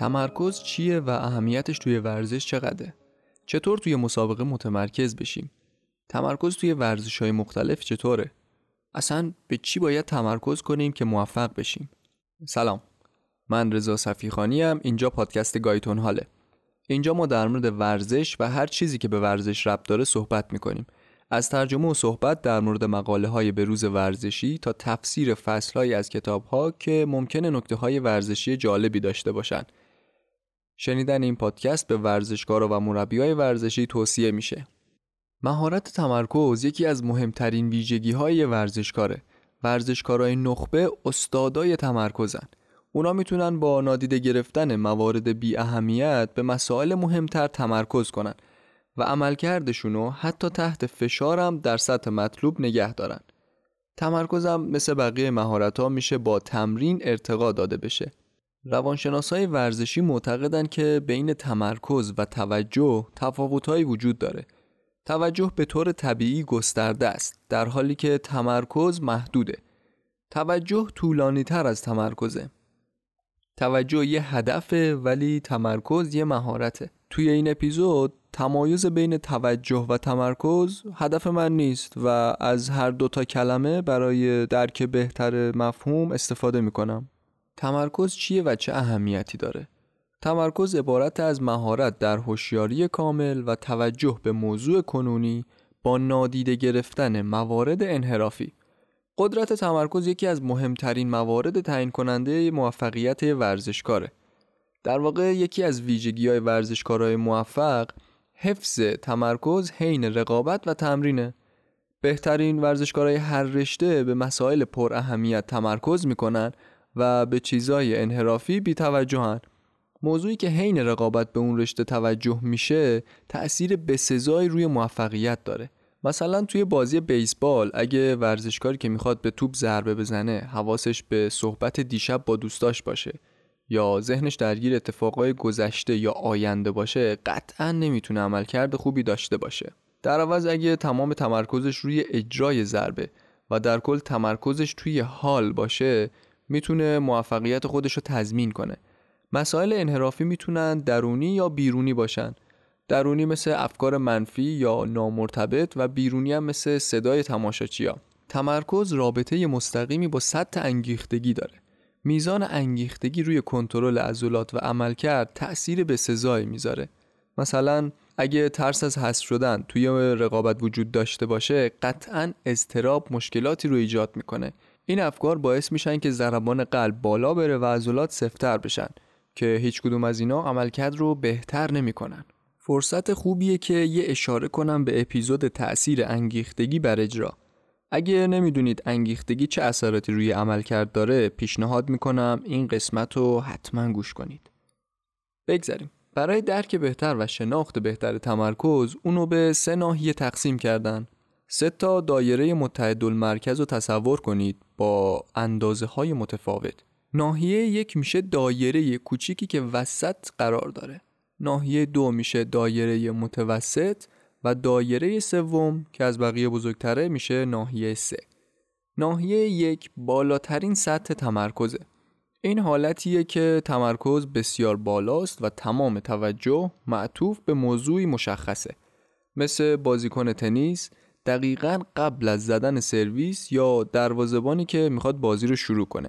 تمرکز چیه و اهمیتش توی ورزش چقدره؟ چطور توی مسابقه متمرکز بشیم؟ تمرکز توی ورزش های مختلف چطوره؟ اصلا به چی باید تمرکز کنیم که موفق بشیم؟ سلام من رضا صفیخانی ام اینجا پادکست گایتون حاله اینجا ما در مورد ورزش و هر چیزی که به ورزش ربط داره صحبت می‌کنیم از ترجمه و صحبت در مورد مقاله های بروز ورزشی تا تفسیر فصل از کتاب ها که ممکنه نکته های ورزشی جالبی داشته باشند شنیدن این پادکست به ورزشکارا و مربیای ورزشی توصیه میشه. مهارت تمرکز یکی از مهمترین ویژگی های ورزشکاره. ورزشکارای نخبه استادای تمرکزن. اونا می‌تونن با نادیده گرفتن موارد بی اهمیت به مسائل مهمتر تمرکز کنن و عملکردشونو حتی تحت فشارم در سطح مطلوب نگه دارن. تمرکزم مثل بقیه مهارت ها میشه با تمرین ارتقا داده بشه. روانشناسای ورزشی معتقدند که بین تمرکز و توجه تفاوتهایی وجود داره. توجه به طور طبیعی گسترده است در حالی که تمرکز محدوده. توجه طولانی تر از تمرکزه. توجه یه هدفه ولی تمرکز یه مهارته. توی این اپیزود تمایز بین توجه و تمرکز هدف من نیست و از هر دوتا کلمه برای درک بهتر مفهوم استفاده می‌کنم. تمرکز چیه و چه اهمیتی داره؟ تمرکز عبارت از مهارت در هوشیاری کامل و توجه به موضوع کنونی با نادیده گرفتن موارد انحرافی. قدرت تمرکز یکی از مهمترین موارد تعیین کننده موفقیت ورزشکاره. در واقع یکی از ویژگی های ورزشکارهای موفق حفظ تمرکز حین رقابت و تمرینه. بهترین ورزشکارهای هر رشته به مسائل پر اهمیت تمرکز می‌کنن و به چیزای انحرافی بی توجهن موضوعی که حین رقابت به اون رشته توجه میشه تأثیر بسزایی روی موفقیت داره. مثلا توی بازی بیسبال اگه ورزشکاری که می‌خواد به توپ ضربه بزنه حواسش به صحبت دیشب با دوستاش باشه یا ذهنش درگیر اتفاقای گذشته یا آینده باشه قطعا نمی‌تونه عملکرد خوبی داشته باشه. در عوض اگه تمام تمرکزش روی اجرای ضربه و در کل تمرکزش توی حال باشه می‌تونه موفقیت خودش رو تضمین کنه. مسائل انحرافی می‌تونن درونی یا بیرونی باشن. درونی مثل افکار منفی یا نامرتبط و بیرونی هم مثل صدای تماشاچیا. تمرکز رابطه مستقیمی با سطح انگیختگی داره. میزان انگیختگی روی کنترل عضلات و عملکرد تأثیر به سزایی می‌ذاره. مثلا اگه ترس از حذف شدن توی رقابت وجود داشته باشه قطعا اضطراب مشکلاتی رو ایجاد می‌کنه. این افکار باعث میشن که ضربان قلب بالا بره و عضلات سفتر بشن که هیچ کدوم از اینا عملکرد رو بهتر نمی‌کنن. فرصت خوبیه که یه اشاره کنم به اپیزود تأثیر انگیختگی بر اجرا. اگه نمی‌دونید انگیختگی چه اثراتی روی عملکرد داره پیشنهاد می‌کنم این قسمت رو حتما گوش کنید. بگذاریم. برای درک بهتر و شناخت بهتر تمرکز اونو به سه ناحیه تقسیم کردن سه تا دایره متحد المرکز رو تصور کنید با اندازه های متفاوت. ناحیه یک میشه دایره کوچیکی که وسط قرار داره. ناحیه دو میشه دایره متوسط و دایره سوم که از بقیه بزرگتره میشه ناحیه سه. ناحیه یک بالاترین سطح تمرکزه. این حالتیه که تمرکز بسیار بالاست و تمام توجه معطوف به موضوعی مشخصه. مثل بازیکن تنیس دقیقا قبل از زدن سرویس یا دروازبانی که می‌خواد بازی رو شروع کنه.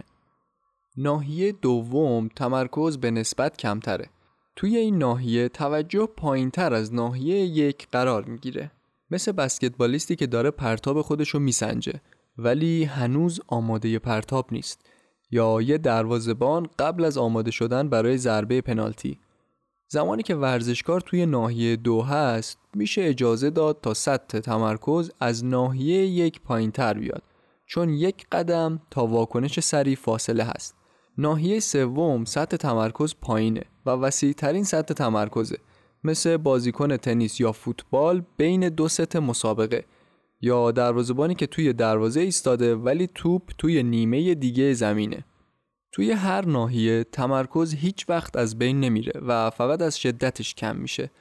ناحیه دوم تمرکز به نسبت کمتره. توی این ناحیه توجه پایین تر از ناحیه یک قرار می‌گیره. مثل بسکتبالیستی که داره پرتاب خودش رو میسنجه ولی هنوز آماده پرتاب نیست. یا یه دروازبان قبل از آماده شدن برای ضربه پنالتی. زمانی که ورزشکار توی ناحیه دو هست میشه اجازه داد تا سطح تمرکز از ناحیه یک پایین تر بیاد چون یک قدم تا واکنش سریع فاصله هست. ناحیه سوم سطح تمرکز پایینه و وسیع ترین سطح تمرکزه مثل بازیکن تنیس یا فوتبال بین دو ست مسابقه یا دروازه‌بانی که توی دروازه ایستاده ولی توپ توی نیمه دیگه زمینه. توی هر ناحیه تمرکز هیچ وقت از بین نمیره و فقط از شدتش کم میشه.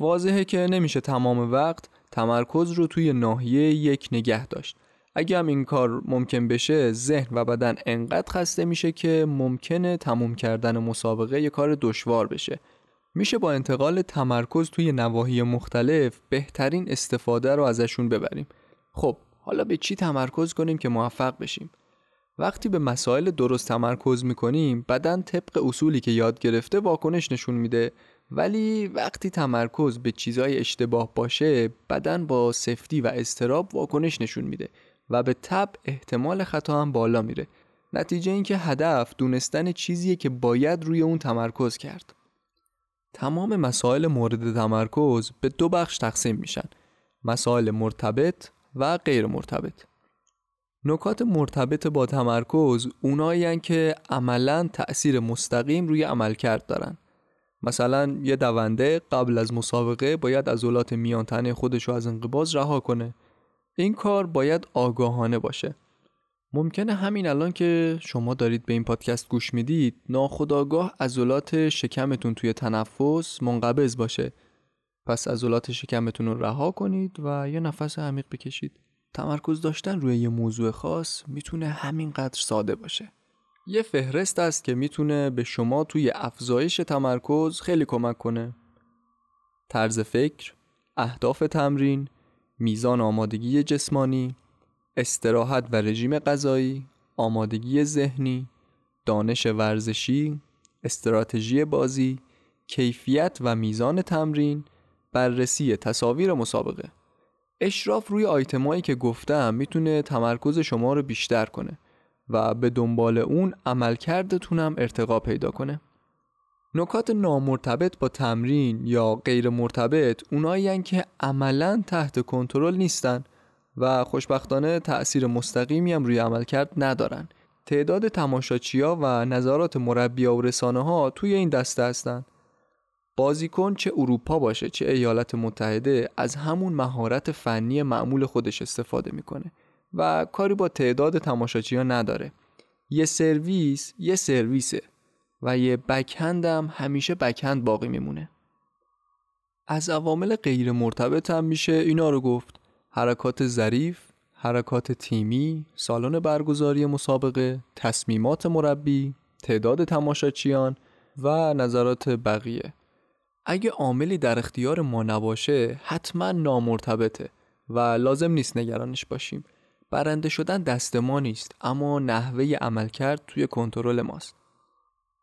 واضحه که نمیشه تمام وقت تمرکز رو توی ناحیه یک نگه داشت. اگه هم این کار ممکن بشه ذهن و بدن انقدر خسته میشه که ممکنه تموم کردن مسابقه یه کار دشوار بشه. میشه با انتقال تمرکز توی نواحی مختلف بهترین استفاده رو ازشون ببریم. خب حالا به چی تمرکز کنیم که موفق بشیم؟ وقتی به مسائل درست تمرکز می‌کنیم بدن طبق اصولی که یاد گرفته واکنش نشون میده. ولی وقتی تمرکز به چیزای اشتباه باشه بدن با سفتی و استراب واکنش نشون میده و به تب احتمال خطا هم بالا میره. نتیجه اینکه هدف دونستن چیزیه که باید روی اون تمرکز کرد. تمام مسائل مورد تمرکز به دو بخش تقسیم میشن مسائل مرتبط و غیر مرتبط. نکات مرتبط با تمرکز اونایی که عملا تأثیر مستقیم روی عملکرد دارن. مثلا یه دونده قبل از مسابقه باید عضلات میان تنه خودش رو از انقباض رها کنه. این کار باید آگاهانه باشه. ممکنه همین الان که شما دارید به این پادکست گوش می‌دید ناخداگاه عضلات شکمتون توی تنفس منقبض باشه. پس عضلات شکمتون رو رها کنید و یه نفس عمیق بکشید. تمرکز داشتن روی یه موضوع خاص می‌تونه همینقدر ساده باشه یه فهرست است که می‌تونه به شما توی افزایش تمرکز خیلی کمک کنه طرز فکر، اهداف تمرین، میزان آمادگی جسمانی، استراحت و رژیم غذایی، آمادگی ذهنی، دانش ورزشی، استراتژی بازی، کیفیت و میزان تمرین، بررسی تصاویر مسابقه. اشراف روی آیتمایی که گفتم می‌تونه تمرکز شما رو بیشتر کنه و به دنبال اون عملکردتونم ارتقا پیدا کنه. نکات نامرتبط با تمرین یا غیر مرتبط اونایی که عملا تحت کنترل نیستن و خوشبختانه تأثیر مستقیمی هم روی عملکرد ندارن. تعداد تماشاچیا و نظرات مربیا و رسانه ها توی این دسته هستن. بازیکن چه اروپا باشه چه ایالات متحده از همون مهارت فنی معمول خودش استفاده می‌کنه و کاری با تعداد تماشاچی نداره. یه سرویس یه سرویسه و یه بکهند هم همیشه بکهند باقی میمونه. از عوامل غیر مرتبط هم میشه اینا رو گفت. حرکات ظریف حرکات تیمی سالن برگزاری مسابقه تصمیمات مربی تعداد تماشاچیان و نظرات بقیه. اگه عاملی در اختیار ما نباشه حتما نامرتبطه و لازم نیست نگرانش باشیم. برنده شدن دست ما نیست اما نحوه عملکرد توی کنترل ماست.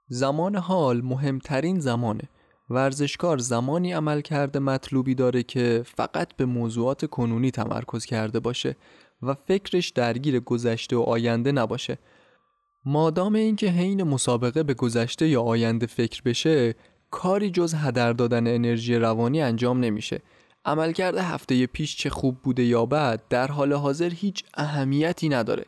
زمان حال مهمترین زمانه ورزشکار زمانی عمل کرده مطلوبی داره که فقط به موضوعات کنونی تمرکز کرده باشه و فکرش درگیر گذشته و آینده نباشه. مادام اینکه حین مسابقه به گذشته یا آینده فکر بشه کاری جز هدر دادن انرژی روانی انجام نمیشه. عملکرد هفته پیش چه خوب بوده یا بد در حال حاضر هیچ اهمیتی نداره.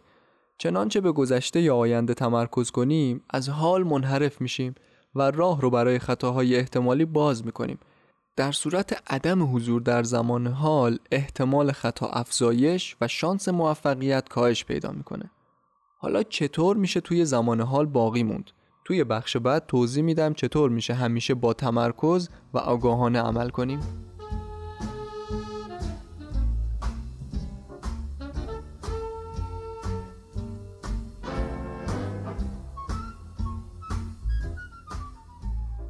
چنانچه به گذشته یا آینده تمرکز کنیم از حال منحرف میشیم و راه رو برای خطاهای احتمالی باز می‌کنیم. در صورت عدم حضور در زمان حال احتمال خطا افزایش و شانس موفقیت کاهش پیدا می‌کنه. حالا چطور میشه توی زمان حال باقی موند؟ توی بخش بعد توضیح میدم چطور میشه همیشه با تمرکز و آگاهانه عمل کنیم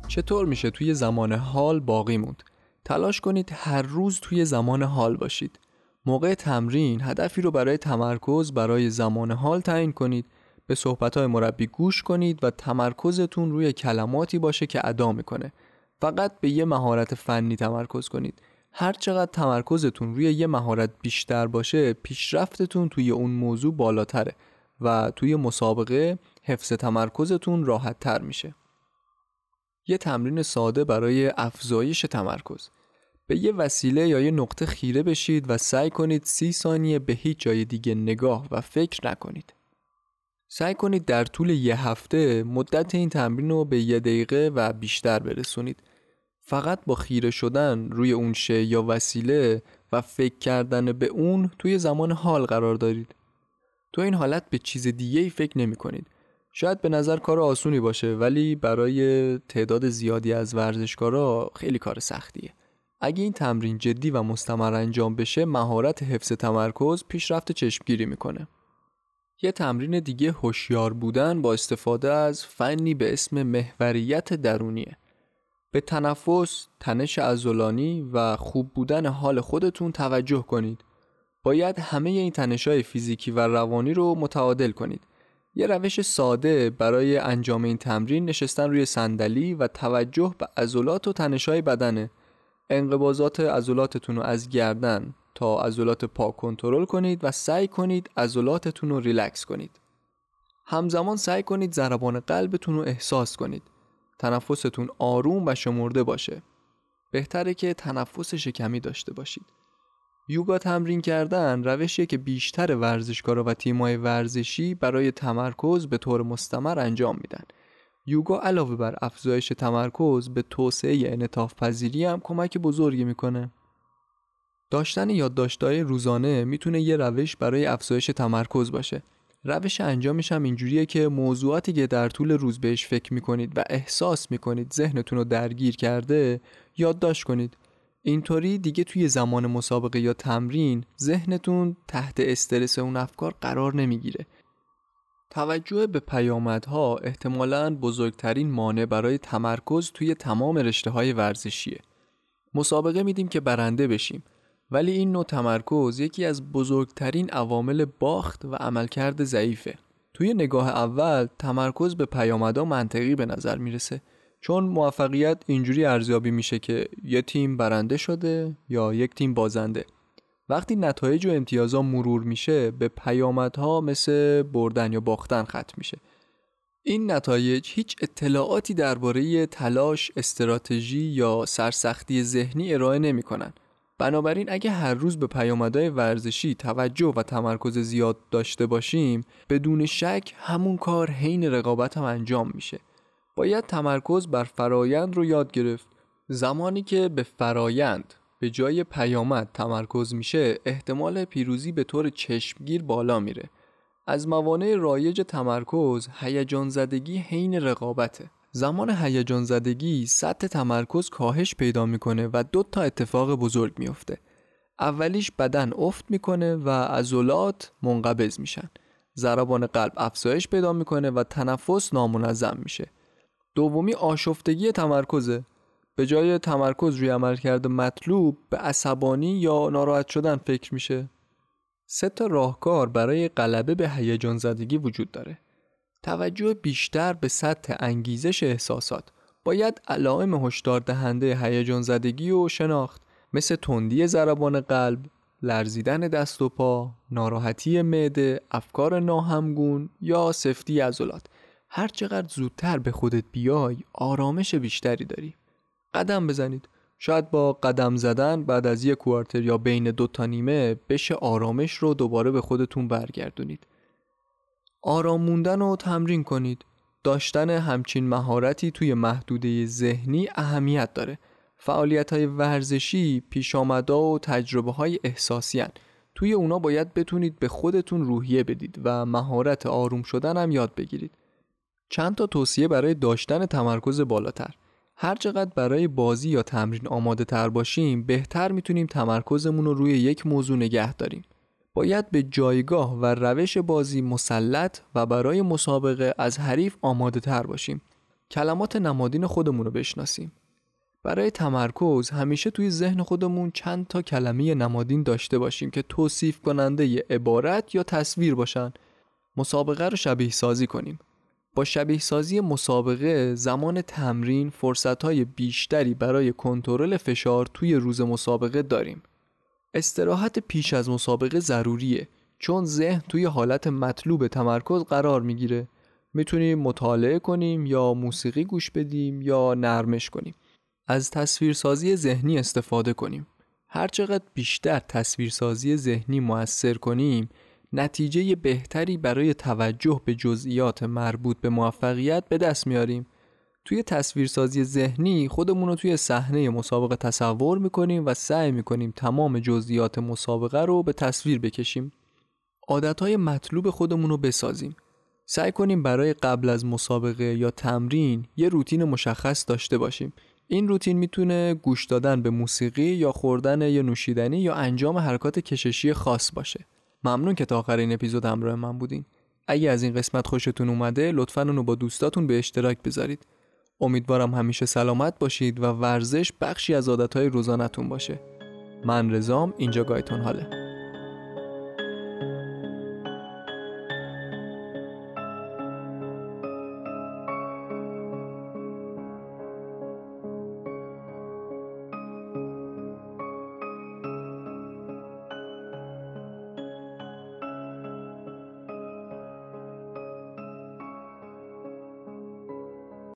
چطور میشه توی زمان حال باقی موند؟ تلاش کنید هر روز توی زمان حال باشید. موقع تمرین هدفی رو برای تمرکز برای زمان حال تعیین کنید به صحبتهای مربی گوش کنید و تمرکزتون روی کلماتی باشه که ادا می‌کنه. فقط به یه مهارت فنی تمرکز کنید. هر چقدر تمرکزتون روی یه مهارت بیشتر باشه پیشرفتتون توی اون موضوع بالاتره و توی مسابقه حفظ تمرکزتون راحت تر میشه. یه تمرین ساده برای افزایش تمرکز. به یه وسیله یا یه نقطه خیره بشید و سعی کنید سی ثانیه به هیچ جای دیگه نگاه و فکر نکنید. سعی کنید در طول یه هفته مدت این تمرین رو به یه دقیقه و بیشتر برسونید. فقط با خیره شدن روی اون شی یا وسیله و فکر کردن به اون توی زمان حال قرار دارید. تو این حالت به چیز دیگه ای فکر نمی کنید شاید به نظر کار آسونی باشه ولی برای تعداد زیادی از ورزشکارا خیلی کار سختیه. اگه این تمرین جدی و مستمر انجام بشه مهارت حفظ تمرکز پیشرفت چشمگیری می‌کنه. یه تمرین دیگه هوشیار بودن با استفاده از فنی به اسم محوریت درونیه. به تنفس، تنش ازولانی و خوب بودن حال خودتون توجه کنید. باید همه این تنشای فیزیکی و روانی رو متعادل کنید. یه روش ساده برای انجام این تمرین نشستن روی صندلی و توجه به عضلات و تنشای بدنه. انقباضات عضلاتتون رو از گردن تا عضلات پا کنترل کنید و سعی کنید عضلاتتون رو ریلکس کنید همزمان سعی کنید ضربان قلبتون رو احساس کنید تنفستون آروم و شمرده باشه بهتره که تنفس شکمی داشته باشید یوگا تمرین کردن روشیه که بیشتر ورزشکارا و تیمای ورزشی برای تمرکز به طور مستمر انجام میدن. یوگا علاوه بر افزایش تمرکز به توسعه انعطاف پذیری هم کمک بزرگی می‌کنه. داشتن یادداشت‌های روزانه می‌تونه یه روش برای افزایش تمرکز باشه. روش انجامش هم اینجوریه که موضوعاتی که در طول روز بهش فکر می‌کنید و احساس می‌کنید ذهنتون رو درگیر کرده یادداشت کنید. اینطوری دیگه توی زمان مسابقه یا تمرین ذهنتون تحت استرس اون افکار قرار نمی‌گیره. توجه به پیامدها احتمالاً بزرگترین مانع برای تمرکز توی تمام رشته های ورزشیه. مسابقه میدیم که برنده بشیم. ولی این نوع تمرکز یکی از بزرگترین عوامل باخت و عملکرد ضعیفه. توی نگاه اول تمرکز به پیامدها منطقی به نظر می‌رسه چون موفقیت اینجوری ارزیابی میشه که یه تیم برنده شده یا یک تیم بازنده. وقتی نتایج و امتیازها مرور میشه به پیامدها مثل بردن یا باختن ختم میشه. این نتایج هیچ اطلاعاتی درباره تلاش، استراتژی یا سرسختی ذهنی ارائه نمی‌کنن. بنابراین اگه هر روز به پیامدهای ورزشی توجه و تمرکز زیاد داشته باشیم بدون شک همون کار حین رقابت هم انجام میشه. باید تمرکز بر فرایند رو یاد گرفت. زمانی که به فرایند به جای پیامد تمرکز میشه احتمال پیروزی به طور چشمگیر بالا میره. از موانع رایج تمرکز هیجان زدگی حین رقابته. زمان هیجان زدگی سطح تمرکز کاهش پیدا می‌کنه و دو تا اتفاق بزرگ میفته اولیش بدن افت می‌کنه و عضلات منقبض میشن. ضربان قلب افزایش پیدا می‌کنه و تنفس نامنظم میشه. دومی آشفتگی تمرکزه. به جای تمرکز روی عملکرد مطلوب به عصبانی یا ناراحت شدن فکر میشه. سه تا راهکار برای غلبه به هیجان زدگی وجود داره. توجه بیشتر به سطح انگیزش احساسات. باید علائم هشدار دهنده هیجان زدگی و شناخت. مثل تندی ضربان قلب، لرزیدن دست و پا، ناراحتی معده، افکار ناهمگون یا سفتی عضلات. هر چقدر زودتر به خودت بیای آرامش بیشتری داری. قدم بزنید. شاید با قدم زدن بعد از یک کوارتر یا بین دو تا نیمه بشه آرامش رو دوباره به خودتون برگردونید. آرام موندن رو تمرین کنید. داشتن همچین مهارتی توی محدوده ذهنی اهمیت داره. فعالیت های ورزشی پیش و تجربه های احساسی توی اونا باید بتونید به خودتون روحیه بدید و مهارت آروم شدن هم یاد بگیرید. چند تا توصیه برای داشتن تمرکز بالاتر. هر چقدر برای بازی یا تمرین آماده تر باشیم بهتر می‌تونیم تمرکزمون رو روی یک موضوع نگه داریم. باید به جایگاه و روش بازی مسلط و برای مسابقه از حریف آماده تر باشیم. کلمات نمادین خودمون رو بشناسیم. برای تمرکز همیشه توی ذهن خودمون چند تا کلمه نمادین داشته باشیم که توصیف کننده ی عبارت یا تصویر باشن. مسابقه رو شبیه سازی کنیم. با شبیه سازی مسابقه زمان تمرین فرصتهای بیشتری برای کنترل فشار توی روز مسابقه داریم. استراحت پیش از مسابقه ضروریه چون ذهن توی حالت مطلوب تمرکز قرار می‌گیره. می‌تونیم مطالعه کنیم یا موسیقی گوش بدیم یا نرمش کنیم. از تصویرسازی ذهنی استفاده کنیم. هرچقدر بیشتر تصویرسازی ذهنی موثر کنیم نتیجه بهتری برای توجه به جزئیات مربوط به موفقیت به دست میاریم توی تصویرسازی ذهنی خودمون رو توی صحنه مسابقه تصور می‌کنیم و سعی می‌کنیم تمام جزئیات مسابقه رو به تصویر بکشیم. عادتهای مطلوب خودمون رو بسازیم. سعی کنیم برای قبل از مسابقه یا تمرین یه روتین مشخص داشته باشیم. این روتین می‌تونه گوش دادن به موسیقی یا خوردن یا نوشیدنی یا انجام حرکات کششی خاص باشه. ممنون که تا آخر این اپیزود همراه من بودین. اگه از این قسمت خوشتون اومده لطفا اونو با دوستاتون به اشتراک بذارید. امیدوارم همیشه سلامت باشید و ورزش بخشی از عادتهای روزانتون باشه. من رزام اینجا گایتون حاله